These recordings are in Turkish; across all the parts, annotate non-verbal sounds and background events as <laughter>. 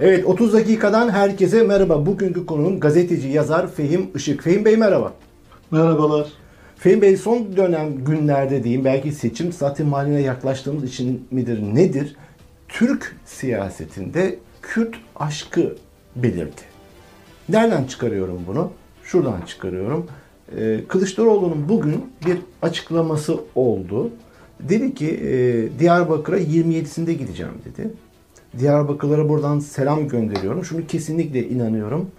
Evet 30 dakikadan herkese merhaba. Bugünkü konuğum gazeteci yazar Fehim Işık. Fehim Bey merhaba. Merhabalar. Fehim Bey son dönem günlerde diyeyim belki seçim saati haline yaklaştığımız için midir nedir? Türk siyasetinde Kürt aşkı belirdi. Nereden çıkarıyorum bunu? Şuradan çıkarıyorum. Ee, Kılıçdaroğlu'nun bugün bir açıklaması oldu. Dedi ki e, Diyarbakır'a 27'sinde gideceğim dedi. Diyarbakırlara buradan selam gönderiyorum. Şunu kesinlikle inanıyorum.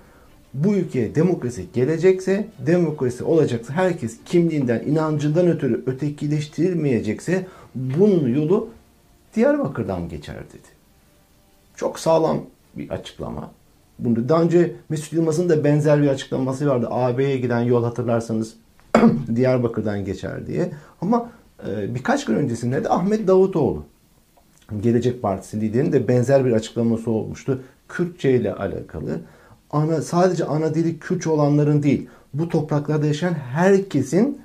Bu ülkeye demokrasi gelecekse, demokrasi olacaksa, herkes kimliğinden, inancından ötürü ötekileştirilmeyecekse bunun yolu Diyarbakır'dan geçer dedi. Çok sağlam bir açıklama. Bunu daha önce Mesut Yılmaz'ın da benzer bir açıklaması vardı. AB'ye giden yol hatırlarsanız <clears throat> Diyarbakır'dan geçer diye. Ama e, birkaç gün öncesinde de Ahmet Davutoğlu Gelecek Partisi liderinin de benzer bir açıklaması olmuştu. Kürtçe ile alakalı. Ana, sadece ana dili Kürtçe olanların değil, bu topraklarda yaşayan herkesin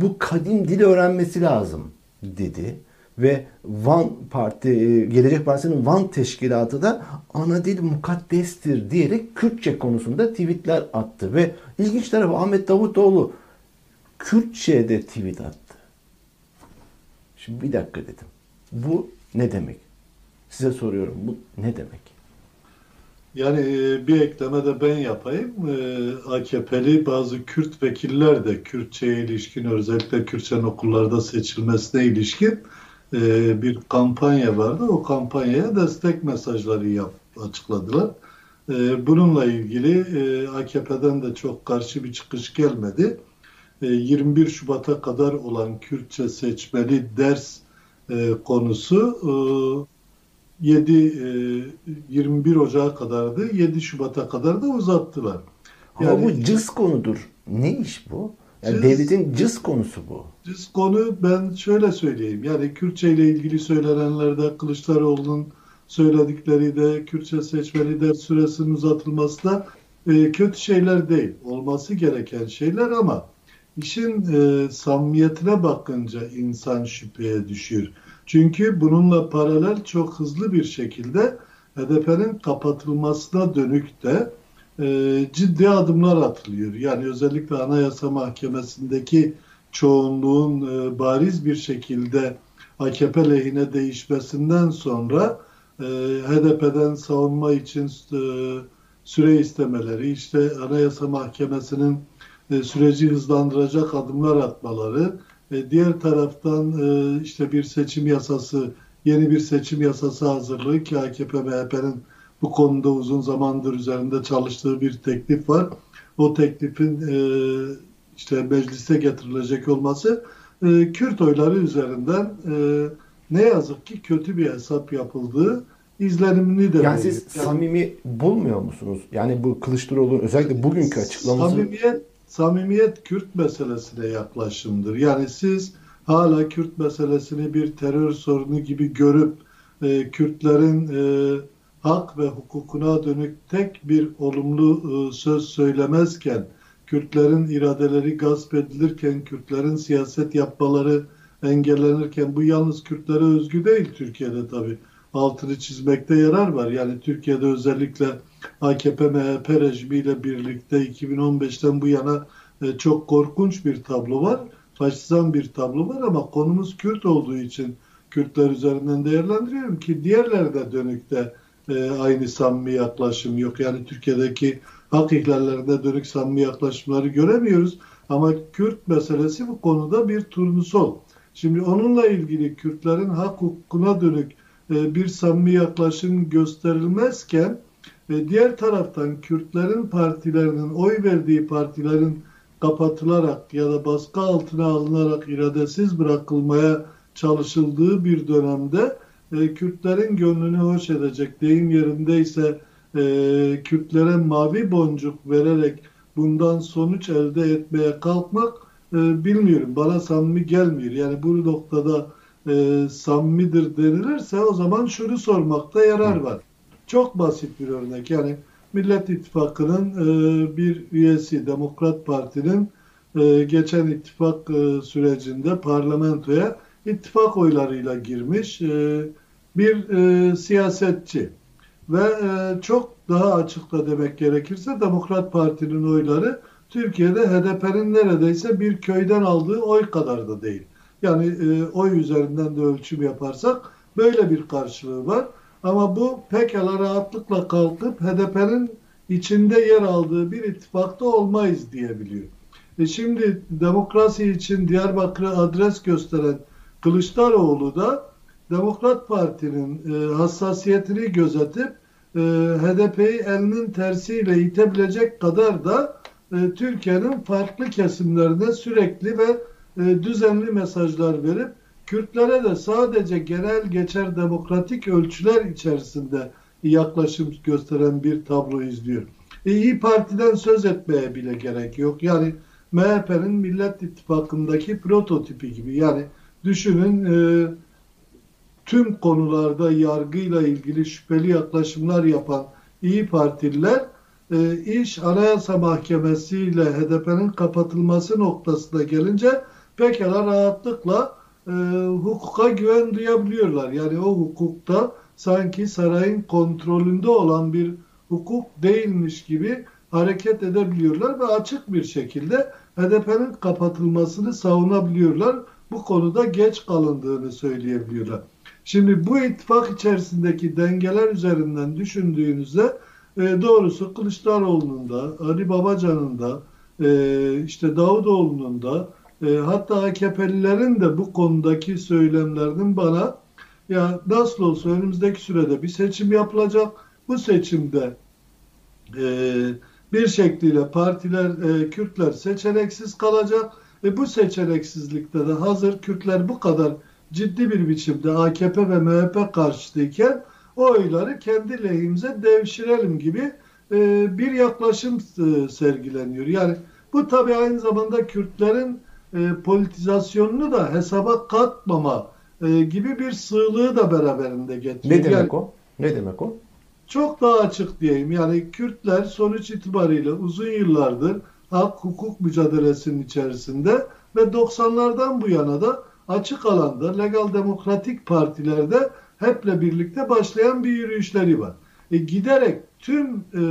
bu kadim dili öğrenmesi lazım dedi. Ve Van Parti, e, Gelecek Partisi'nin Van teşkilatı da ana dil mukaddestir diyerek Kürtçe konusunda tweetler attı. Ve ilginç tarafı Ahmet Davutoğlu Kürtçe'de tweet attı. Şimdi bir dakika dedim. Bu ne demek? Size soruyorum bu ne demek? Yani e, bir ekleme de ben yapayım. E, AKP'li bazı Kürt vekiller de Kürtçe'ye ilişkin özellikle Kürtçen okullarda seçilmesine ilişkin e, bir kampanya vardı. O kampanyaya destek mesajları yap, açıkladılar. Bununla ilgili AKP'den de çok karşı bir çıkış gelmedi. 21 Şubat'a kadar olan Kürtçe seçmeli ders konusu 7 21 Ocak'a kadardı. 7 Şubat'a kadar da uzattılar. Yani, Ama bu cız konudur. Ne iş bu? Yani cız, devletin cız konusu bu. Cız konu ben şöyle söyleyeyim. Yani Kürtçe ile ilgili söylenenlerde Kılıçdaroğlu'nun söyledikleri de Kürtçe seçmeli ders süresinin uzatılması da e, kötü şeyler değil. Olması gereken şeyler ama işin e, samimiyetine bakınca insan şüpheye düşüyor. Çünkü bununla paralel çok hızlı bir şekilde HDP'nin kapatılmasına dönük de e, ciddi adımlar atılıyor. Yani özellikle Anayasa Mahkemesi'ndeki çoğunluğun e, bariz bir şekilde AKP lehine değişmesinden sonra e, HDP'den savunma için e, süre istemeleri, işte Anayasa Mahkemesi'nin e, süreci hızlandıracak adımlar atmaları, e, diğer taraftan e, işte bir seçim yasası, yeni bir seçim yasası hazırlığı ki AKP MHP'nin bu konuda uzun zamandır üzerinde çalıştığı bir teklif var. O teklifin e, işte meclise getirilecek olması Kürt oyları üzerinden ne yazık ki kötü bir hesap yapıldığı izlenimini de Yani siz yani, samimi bulmuyor musunuz? Yani bu Kılıçdaroğlu'nun özellikle bugünkü açıklaması... Samimiyet samimiyet Kürt meselesine yaklaşımdır. Yani siz hala Kürt meselesini bir terör sorunu gibi görüp e, Kürtlerin e, hak ve hukukuna dönük tek bir olumlu e, söz söylemezken, Kürtlerin iradeleri gasp edilirken, Kürtlerin siyaset yapmaları engellenirken, bu yalnız Kürtlere özgü değil Türkiye'de tabii altını çizmekte yarar var. Yani Türkiye'de özellikle AKP-MHP rejimiyle birlikte 2015'ten bu yana e, çok korkunç bir tablo var. Faşizan bir tablo var ama konumuz Kürt olduğu için Kürtler üzerinden değerlendiriyorum ki diğerlerde dönük de e, aynı samimi yaklaşım yok. Yani Türkiye'deki hak ihlallerine dönük samimi yaklaşımları göremiyoruz. Ama Kürt meselesi bu konuda bir turnusol. Şimdi onunla ilgili Kürtlerin hak hukukuna dönük bir samimi yaklaşım gösterilmezken e, diğer taraftan Kürtlerin partilerinin oy verdiği partilerin kapatılarak ya da baskı altına alınarak iradesiz bırakılmaya çalışıldığı bir dönemde e, Kürtlerin gönlünü hoş edecek deyim yerindeyse e, Kürtlere mavi boncuk vererek bundan sonuç elde etmeye kalkmak e, bilmiyorum. Bana samimi gelmiyor. Yani bu noktada e, samimidir denilirse o zaman şunu sormakta yarar var. Çok basit bir örnek. Yani Millet İttifakı'nın e, bir üyesi Demokrat Parti'nin e, geçen ittifak e, sürecinde parlamentoya ittifak oylarıyla girmiş e, bir e, siyasetçi ve e, çok daha açıkla demek gerekirse Demokrat Parti'nin oyları Türkiye'de HDP'nin neredeyse bir köyden aldığı oy kadar da değil. Yani e, oy üzerinden de ölçüm yaparsak böyle bir karşılığı var. Ama bu pekala rahatlıkla kalkıp HDP'nin içinde yer aldığı bir ittifakta olmayız diyebiliyor. E şimdi demokrasi için Diyarbakır'a adres gösteren Kılıçdaroğlu da Demokrat Parti'nin e, hassasiyetini gözetip e, HDP'yi elinin tersiyle itebilecek kadar da e, Türkiye'nin farklı kesimlerine sürekli ve e, düzenli mesajlar verip Kürtlere de sadece genel geçer demokratik ölçüler içerisinde yaklaşım gösteren bir tablo izliyor. E, İyi Parti'den söz etmeye bile gerek yok. Yani MHP'nin Millet İttifakı'ndaki prototipi gibi. Yani düşünün e, tüm konularda yargıyla ilgili şüpheli yaklaşımlar yapan İyi Partililer e, iş Anayasa Mahkemesi ile HDP'nin kapatılması noktasına gelince pekala rahatlıkla e, hukuka güven duyabiliyorlar. Yani o hukukta sanki sarayın kontrolünde olan bir hukuk değilmiş gibi hareket edebiliyorlar ve açık bir şekilde HDP'nin kapatılmasını savunabiliyorlar. Bu konuda geç kalındığını söyleyebiliyorlar. Şimdi bu ittifak içerisindeki dengeler üzerinden düşündüğünüzde e, doğrusu Kılıçdaroğlu'nun da, Ali Babacan'ın da, e, işte Davutoğlu'nun da, e, hatta AKP'lilerin de bu konudaki söylemlerinin bana ya nasıl olsa önümüzdeki sürede bir seçim yapılacak. Bu seçimde e, bir şekliyle partiler, e, Kürtler seçeneksiz kalacak. E, bu seçeneksizlikte de hazır Kürtler bu kadar ciddi bir biçimde AKP ve MHP karşıtıyken o oyları kendi lehimize devşirelim gibi e, bir yaklaşım e, sergileniyor. Yani bu tabii aynı zamanda Kürtlerin e, politizasyonunu da hesaba katmama e, gibi bir sığlığı da beraberinde getiriyor. Ne demek yani, o? Ne demek o? Çok daha açık diyeyim. Yani Kürtler sonuç itibariyle uzun yıllardır hak hukuk mücadelesinin içerisinde ve 90'lardan bu yana da açık alanda legal demokratik partilerde heple birlikte başlayan bir yürüyüşleri var. E, giderek tüm e,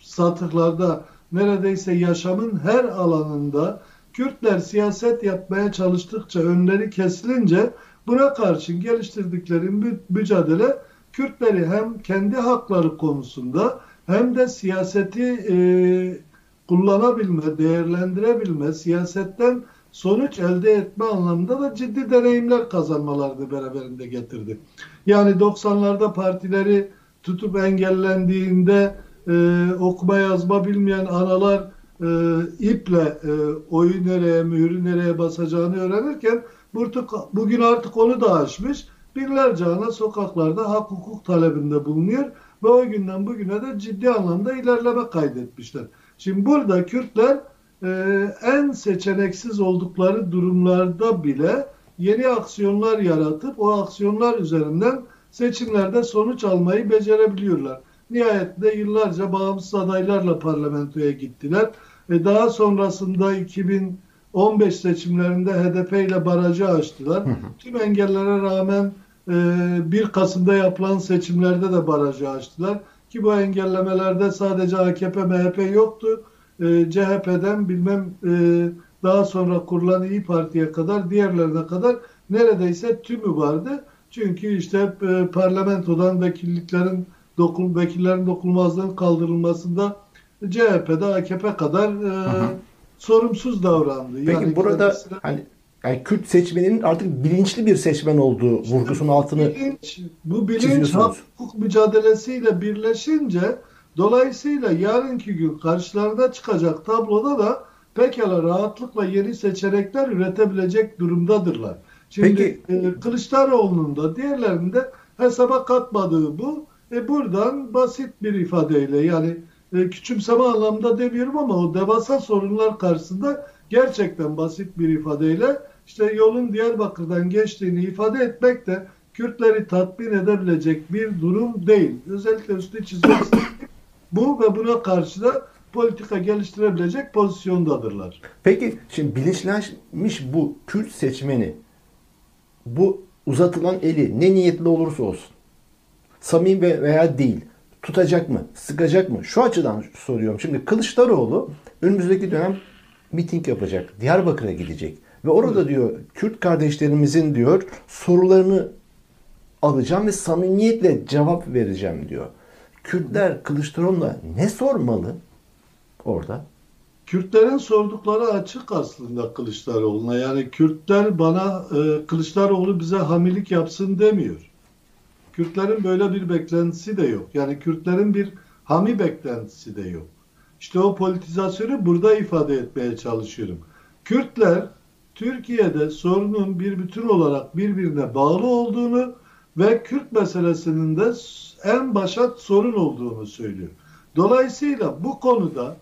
satıklarda neredeyse yaşamın her alanında Kürtler siyaset yapmaya çalıştıkça önleri kesilince buna karşın geliştirdikleri mücadele Kürtleri hem kendi hakları konusunda hem de siyaseti e, kullanabilme, değerlendirebilme, siyasetten sonuç elde etme anlamında da ciddi deneyimler kazanmalarını beraberinde getirdi. Yani 90'larda partileri tutup engellendiğinde e, okuma yazma bilmeyen analar e, iple e, oyu nereye, mührü nereye basacağını öğrenirken bugün artık onu da aşmış. Binlerce ana sokaklarda hak hukuk talebinde bulunuyor ve o günden bugüne de ciddi anlamda ilerleme kaydetmişler. Şimdi burada Kürtler e, en seçeneksiz oldukları durumlarda bile yeni aksiyonlar yaratıp o aksiyonlar üzerinden seçimlerde sonuç almayı becerebiliyorlar. Nihayetinde yıllarca bağımsız adaylarla parlamentoya gittiler. E daha sonrasında 2015 seçimlerinde HDP ile barajı açtılar. Tüm engellere rağmen 1 e, Kasım'da yapılan seçimlerde de barajı açtılar. Ki bu engellemelerde sadece AKP, MHP yoktu. E, CHP'den bilmem e, daha sonra kurulan İyi Parti'ye kadar diğerlerine kadar neredeyse tümü vardı. Çünkü işte parlamentodan vekilliklerin dokun, vekillerin dokunulmazlığının kaldırılmasında CHP'de AKP kadar e, sorumsuz davrandı. Peki yani burada kendisine... hani yani Kürt seçmeninin artık bilinçli bir seçmen olduğu işte vurgusunun altını bilinç, bu bilinç hukuk mücadelesiyle birleşince dolayısıyla yarınki gün karşılarına çıkacak tabloda da pekala rahatlıkla yeni seçenekler üretebilecek durumdadırlar. Şimdi Peki. E, Kılıçdaroğlu'nun da diğerlerinin de hesaba katmadığı bu. E buradan basit bir ifadeyle yani e, küçümseme anlamda demiyorum ama o devasa sorunlar karşısında gerçekten basit bir ifadeyle işte yolun Diyarbakır'dan geçtiğini ifade etmek de Kürtleri tatmin edebilecek bir durum değil. Özellikle üstü çizmek bu ve buna karşı da politika geliştirebilecek pozisyondadırlar. Peki şimdi bilinçlenmiş bu Kürt seçmeni bu uzatılan eli ne niyetli olursa olsun Samimi veya değil. Tutacak mı? Sıkacak mı? Şu açıdan soruyorum. Şimdi Kılıçdaroğlu önümüzdeki dönem miting yapacak. Diyarbakır'a gidecek. Ve orada diyor Kürt kardeşlerimizin diyor sorularını alacağım ve samimiyetle cevap vereceğim diyor. Kürtler Kılıçdaroğlu'na ne sormalı orada? Kürtlerin sordukları açık aslında Kılıçdaroğlu'na. Yani Kürtler bana e, Kılıçdaroğlu bize hamilik yapsın demiyor. Kürtlerin böyle bir beklentisi de yok. Yani Kürtlerin bir hami beklentisi de yok. İşte o politizasyonu burada ifade etmeye çalışıyorum. Kürtler Türkiye'de sorunun bir bütün olarak birbirine bağlı olduğunu ve Kürt meselesinin de en başat sorun olduğunu söylüyor. Dolayısıyla bu konuda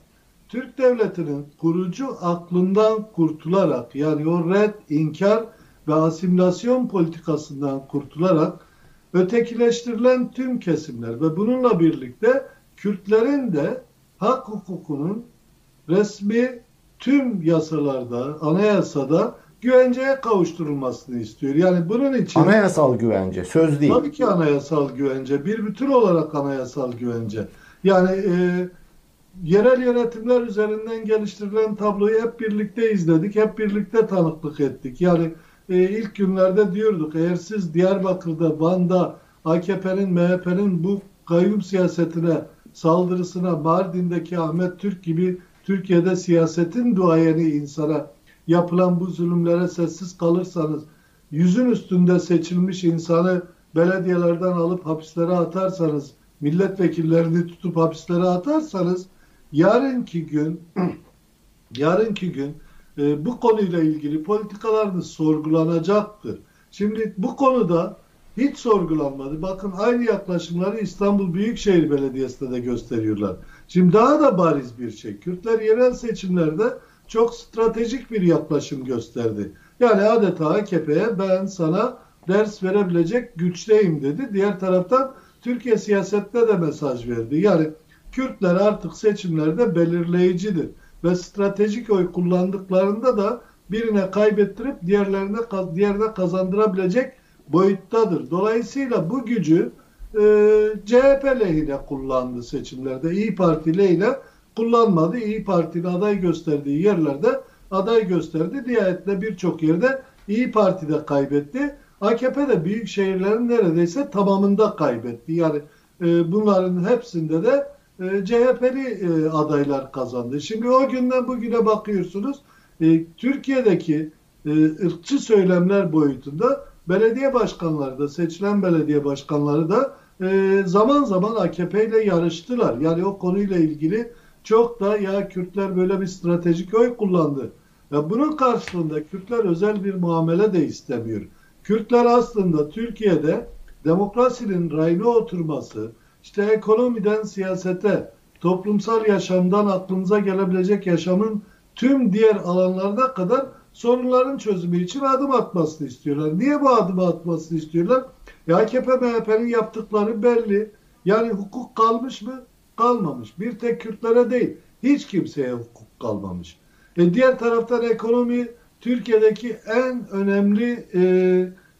Türk devletinin kurucu aklından kurtularak yani o red, inkar ve asimilasyon politikasından kurtularak ötekileştirilen tüm kesimler ve bununla birlikte Kürtlerin de hak hukukunun resmi tüm yasalarda, anayasada güvenceye kavuşturulmasını istiyor. Yani bunun için anayasal güvence, söz değil. Tabii ki anayasal güvence, bir bütün olarak anayasal güvence. Yani e, yerel yönetimler üzerinden geliştirilen tabloyu hep birlikte izledik, hep birlikte tanıklık ettik. Yani e, ilk günlerde diyorduk eğer siz Diyarbakır'da, Van'da AKP'nin, MHP'nin bu kayyum siyasetine, saldırısına, Mardin'deki Ahmet Türk gibi Türkiye'de siyasetin duayeni insana yapılan bu zulümlere sessiz kalırsanız, yüzün üstünde seçilmiş insanı belediyelerden alıp hapislere atarsanız, milletvekillerini tutup hapislere atarsanız, yarınki gün <clears throat> yarınki gün e, bu konuyla ilgili politikalarınız sorgulanacaktır. Şimdi bu konuda hiç sorgulanmadı. Bakın aynı yaklaşımları İstanbul Büyükşehir Belediyesi'nde de gösteriyorlar. Şimdi daha da bariz bir şey. Kürtler yerel seçimlerde çok stratejik bir yaklaşım gösterdi. Yani adeta AKP'ye ben sana ders verebilecek güçteyim dedi. Diğer taraftan Türkiye siyasette de mesaj verdi. Yani Kürtler artık seçimlerde belirleyicidir. Ve stratejik oy kullandıklarında da birine kaybettirip diğerlerine diğerine kazandırabilecek boyuttadır. Dolayısıyla bu gücü e, CHP lehine kullandı seçimlerde. İyi Parti lehine kullanmadı. İyi Parti'nin aday gösterdiği yerlerde aday gösterdi. Diyayetle birçok yerde İyi Parti'de kaybetti. AKP de büyük şehirlerin neredeyse tamamında kaybetti. Yani e, bunların hepsinde de e, CHP'li adaylar kazandı. Şimdi o günden bugüne bakıyorsunuz e, Türkiye'deki e, ırkçı söylemler boyutunda belediye başkanları da seçilen belediye başkanları da e, zaman zaman AKP ile yarıştılar. Yani o konuyla ilgili çok da ya Kürtler böyle bir stratejik oy kullandı. Ve bunun karşılığında Kürtler özel bir muamele de istemiyor. Kürtler aslında Türkiye'de demokrasinin rayına oturması, işte ekonomiden siyasete, toplumsal yaşamdan aklınıza gelebilecek yaşamın tüm diğer alanlarına kadar sorunların çözümü için adım atmasını istiyorlar. Niye bu adımı atmasını istiyorlar? Ya AKP MHP'nin yaptıkları belli. Yani hukuk kalmış mı? Kalmamış. Bir tek Kürtlere değil. Hiç kimseye hukuk kalmamış. E diğer taraftan ekonomi Türkiye'deki en önemli e,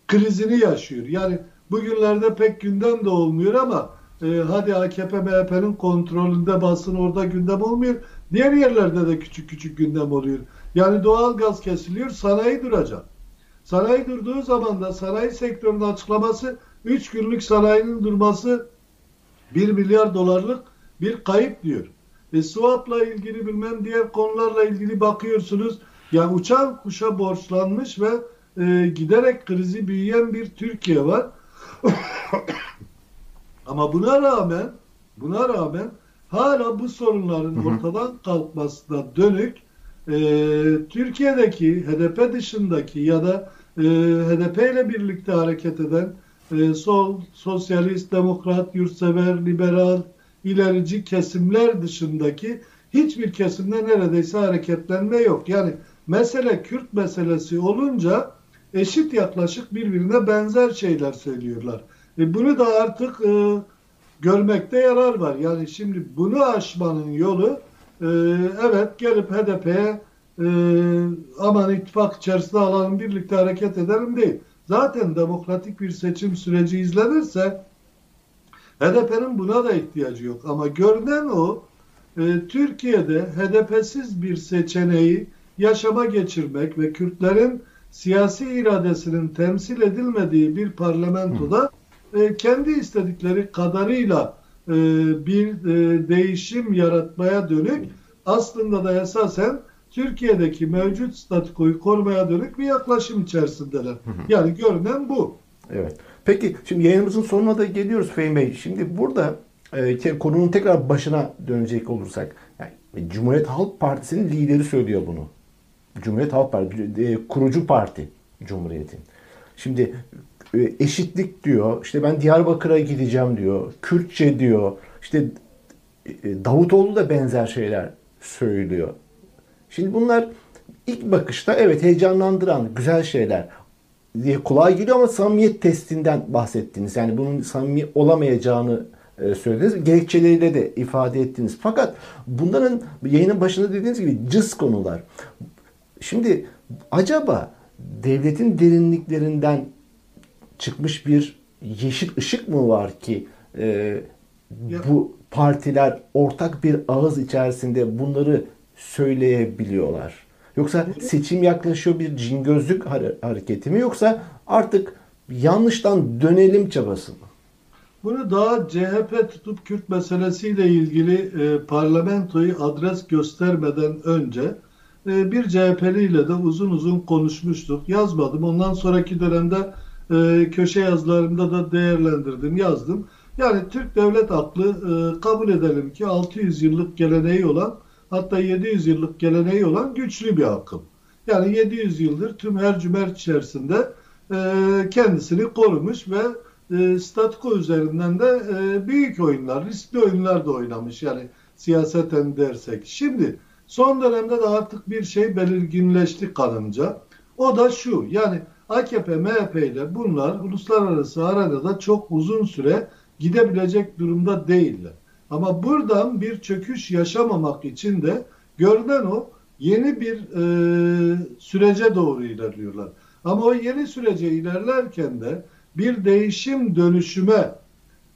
krizini yaşıyor. Yani bugünlerde pek gündem de olmuyor ama e, hadi AKP MHP'nin kontrolünde basın orada gündem olmuyor. Diğer yerlerde de küçük küçük gündem oluyor. Yani doğal gaz kesiliyor, sanayi duracak. Sanayi durduğu zaman da sanayi sektörünün açıklaması 3 günlük sanayinin durması 1 milyar dolarlık bir kayıp diyor. E swap'la ilgili bilmem diğer konularla ilgili bakıyorsunuz. Yani uçan kuşa borçlanmış ve e, giderek krizi büyüyen bir Türkiye var. Ama buna rağmen buna rağmen hala bu sorunların hı hı. ortadan kalkmasına dönük e, Türkiye'deki HDP dışındaki ya da e, HDP ile birlikte hareket eden e, sol, sosyalist, demokrat, yurtsever, liberal, ilerici kesimler dışındaki hiçbir kesimde neredeyse hareketlenme yok. Yani mesele Kürt meselesi olunca eşit yaklaşık birbirine benzer şeyler söylüyorlar. E bunu da artık e, görmekte yarar var. Yani şimdi bunu aşmanın yolu e, evet gelip HDP'ye e, aman ittifak içerisinde alalım birlikte hareket edelim değil. Zaten demokratik bir seçim süreci izlenirse HDP'nin buna da ihtiyacı yok. Ama görünen o e, Türkiye'de HDP'siz bir seçeneği yaşama geçirmek ve Kürtlerin siyasi iradesinin temsil edilmediği bir parlamentoda e, kendi istedikleri kadarıyla e, bir e, değişim yaratmaya dönük aslında da esasen Türkiye'deki mevcut statikoyu korumaya dönük bir yaklaşım içerisindeler. Yani görünen bu. Evet. Peki şimdi yayınımızın sonuna da geliyoruz Fehmi Bey. Şimdi burada e, konunun tekrar başına dönecek olursak yani Cumhuriyet Halk Partisi'nin lideri söylüyor bunu. Cumhuriyet Halk Partisi e, kurucu parti Cumhuriyet'in. Şimdi eşitlik diyor. İşte ben Diyarbakır'a gideceğim diyor. Kürtçe diyor. İşte e, Davutoğlu da benzer şeyler söylüyor. Şimdi bunlar ilk bakışta evet heyecanlandıran güzel şeyler diye kolay geliyor ama samimiyet testinden bahsettiniz. Yani bunun samimi olamayacağını e, söylediniz. Gerekçeleriyle de ifade ettiniz. Fakat bunların yayının başında dediğiniz gibi cız konular. Şimdi acaba devletin derinliklerinden çıkmış bir yeşil ışık mı var ki e, bu partiler ortak bir ağız içerisinde bunları söyleyebiliyorlar? Yoksa seçim yaklaşıyor bir cingözlük hareketi mi yoksa artık yanlıştan dönelim çabası mı? Bunu daha CHP tutup Kürt meselesiyle ilgili e, parlamentoyu adres göstermeden önce e, bir CHP'li ile de uzun uzun konuşmuştuk. Yazmadım. Ondan sonraki dönemde e, köşe yazılarımda da değerlendirdim, yazdım. Yani Türk devlet aklı e, kabul edelim ki 600 yıllık geleneği olan hatta 700 yıllık geleneği olan güçlü bir akım. Yani 700 yıldır tüm her cümer içerisinde e, kendisini korumuş ve e, statiko üzerinden de e, büyük oyunlar, riskli oyunlar da oynamış. Yani siyaseten dersek. Şimdi son dönemde de artık bir şey belirginleşti kanımca. O da şu yani AKP, MHP ile bunlar uluslararası arenada çok uzun süre gidebilecek durumda değiller. Ama buradan bir çöküş yaşamamak için de görünen o yeni bir e, sürece doğru ilerliyorlar. Ama o yeni sürece ilerlerken de bir değişim dönüşüme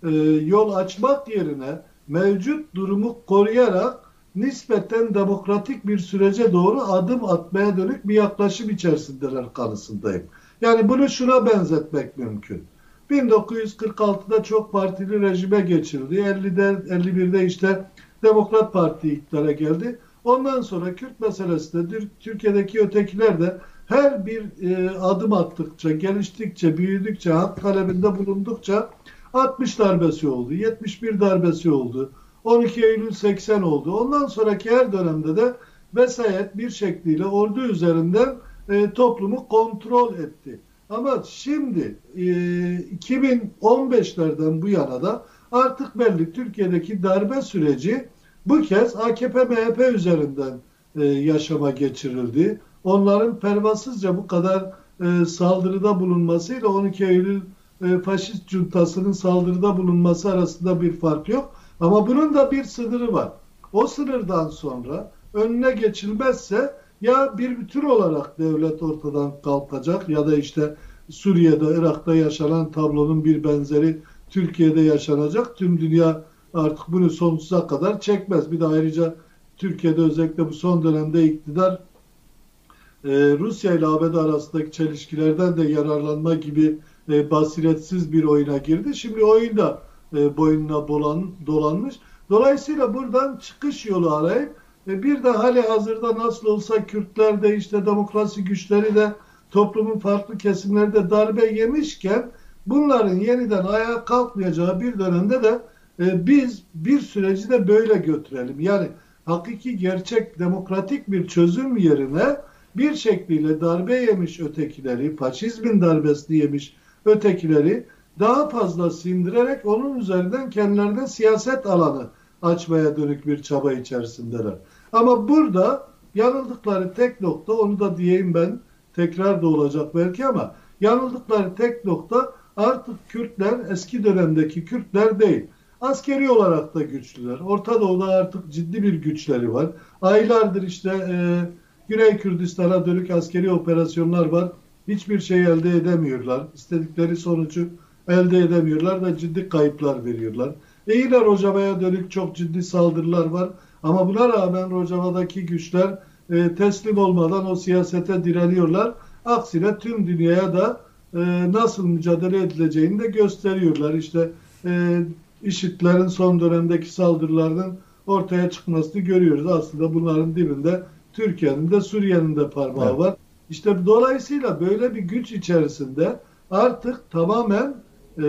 e, yol açmak yerine mevcut durumu koruyarak nispeten demokratik bir sürece doğru adım atmaya dönük bir yaklaşım içerisindeler kanısındayım. Yani bunu şuna benzetmek mümkün. 1946'da çok partili rejime geçildi. 50'de 51'de işte Demokrat Parti iktidara geldi. Ondan sonra Kürt meselesi de Türkiye'deki ötekiler de her bir e, adım attıkça, geliştikçe, büyüdükçe, hak talebinde bulundukça 60 darbesi oldu, 71 darbesi oldu, 12 Eylül 80 oldu. Ondan sonraki her dönemde de vesayet bir şekliyle ordu üzerinden e, toplumu kontrol etti. Ama şimdi e, 2015'lerden bu yana da artık belli Türkiye'deki darbe süreci bu kez AKP-MHP üzerinden e, yaşama geçirildi. Onların pervasızca bu kadar e, saldırıda bulunmasıyla 12 Eylül e, faşist cuntasının saldırıda bulunması arasında bir fark yok. Ama bunun da bir sınırı var. O sınırdan sonra önüne geçilmezse ya bir bütün olarak devlet ortadan kalkacak ya da işte Suriye'de, Irak'ta yaşanan tablonun bir benzeri Türkiye'de yaşanacak. Tüm dünya artık bunu sonsuza kadar çekmez. Bir de ayrıca Türkiye'de özellikle bu son dönemde iktidar e, Rusya ile ABD arasındaki çelişkilerden de yararlanma gibi e, basiretsiz bir oyuna girdi. Şimdi oyun da e, boynuna dolan, dolanmış. Dolayısıyla buradan çıkış yolu arayıp bir de hali hazırda nasıl olsa Kürtler de işte demokrasi güçleri de toplumun farklı kesimlerde darbe yemişken bunların yeniden ayağa kalkmayacağı bir dönemde de e, biz bir süreci de böyle götürelim. Yani hakiki gerçek demokratik bir çözüm yerine bir şekliyle darbe yemiş ötekileri, faşizmin darbesini yemiş ötekileri daha fazla sindirerek onun üzerinden kendilerine siyaset alanı açmaya dönük bir çaba içerisindeler. Ama burada yanıldıkları tek nokta onu da diyeyim ben tekrar da olacak belki ama yanıldıkları tek nokta artık Kürtler eski dönemdeki Kürtler değil. Askeri olarak da güçlüler. Orta Doğu'da artık ciddi bir güçleri var. Aylardır işte e, Güney Kürdistan'a dönük askeri operasyonlar var. Hiçbir şey elde edemiyorlar. İstedikleri sonucu elde edemiyorlar ve ciddi kayıplar veriyorlar. Yine Rojava'ya dönük çok ciddi saldırılar var. Ama buna rağmen Rojava'daki güçler e, teslim olmadan o siyasete direniyorlar. Aksine tüm dünyaya da e, nasıl mücadele edileceğini de gösteriyorlar. İşte e, IŞİD'lerin son dönemdeki saldırılarının ortaya çıkmasını görüyoruz. Aslında bunların dibinde Türkiye'nin de Suriye'nin de parmağı Evet. var. İşte dolayısıyla böyle bir güç içerisinde artık tamamen e,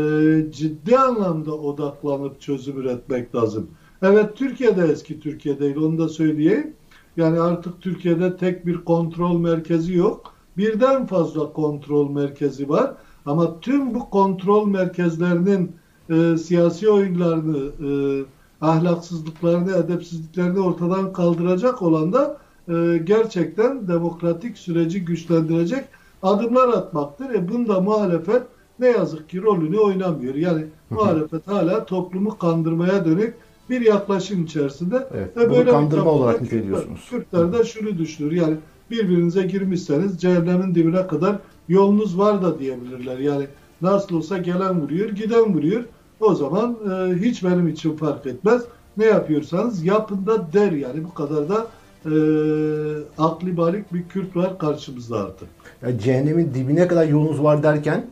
ciddi anlamda odaklanıp çözüm üretmek lazım. Evet Türkiye'de eski Türkiye değil onu da söyleyeyim. Yani artık Türkiye'de tek bir kontrol merkezi yok. Birden fazla kontrol merkezi var. Ama tüm bu kontrol merkezlerinin e, siyasi oyunlarını, e, ahlaksızlıklarını, edepsizliklerini ortadan kaldıracak olan da e, gerçekten demokratik süreci güçlendirecek adımlar atmaktır. E bunda muhalefet ne yazık ki rolünü oynamıyor. Yani muhalefet hala toplumu kandırmaya dönük bir yaklaşım içerisinde. Evet, Ve böyle bir kandırma olarak Kürtler- niteliyorsunuz. Kürtler de şunu düşünür. Yani birbirinize girmişseniz cehennemin dibine kadar yolunuz var da diyebilirler. Yani nasıl olsa gelen vuruyor, giden vuruyor. O zaman e, hiç benim için fark etmez. Ne yapıyorsanız yapın da der yani bu kadar da e, akli balik bir Kürt var karşımızda artık. Yani cehennemin dibine kadar yolunuz var derken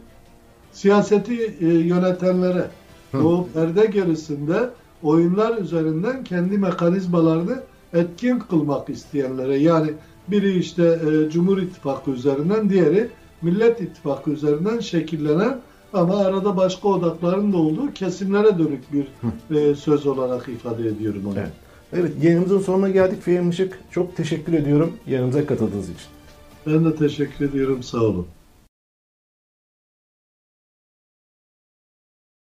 Siyaseti e, yönetenlere Hı. o perde gerisinde oyunlar üzerinden kendi mekanizmalarını etkin kılmak isteyenlere yani biri işte e, Cumhur İttifakı üzerinden diğeri Millet İttifakı üzerinden şekillenen ama arada başka odakların da olduğu kesimlere dönük bir e, söz olarak ifade ediyorum onu. Evet. Evet yayınımızın sonuna geldik Fehim Işık. Çok teşekkür ediyorum yanımıza katıldığınız için. Ben de teşekkür ediyorum. Sağ olun.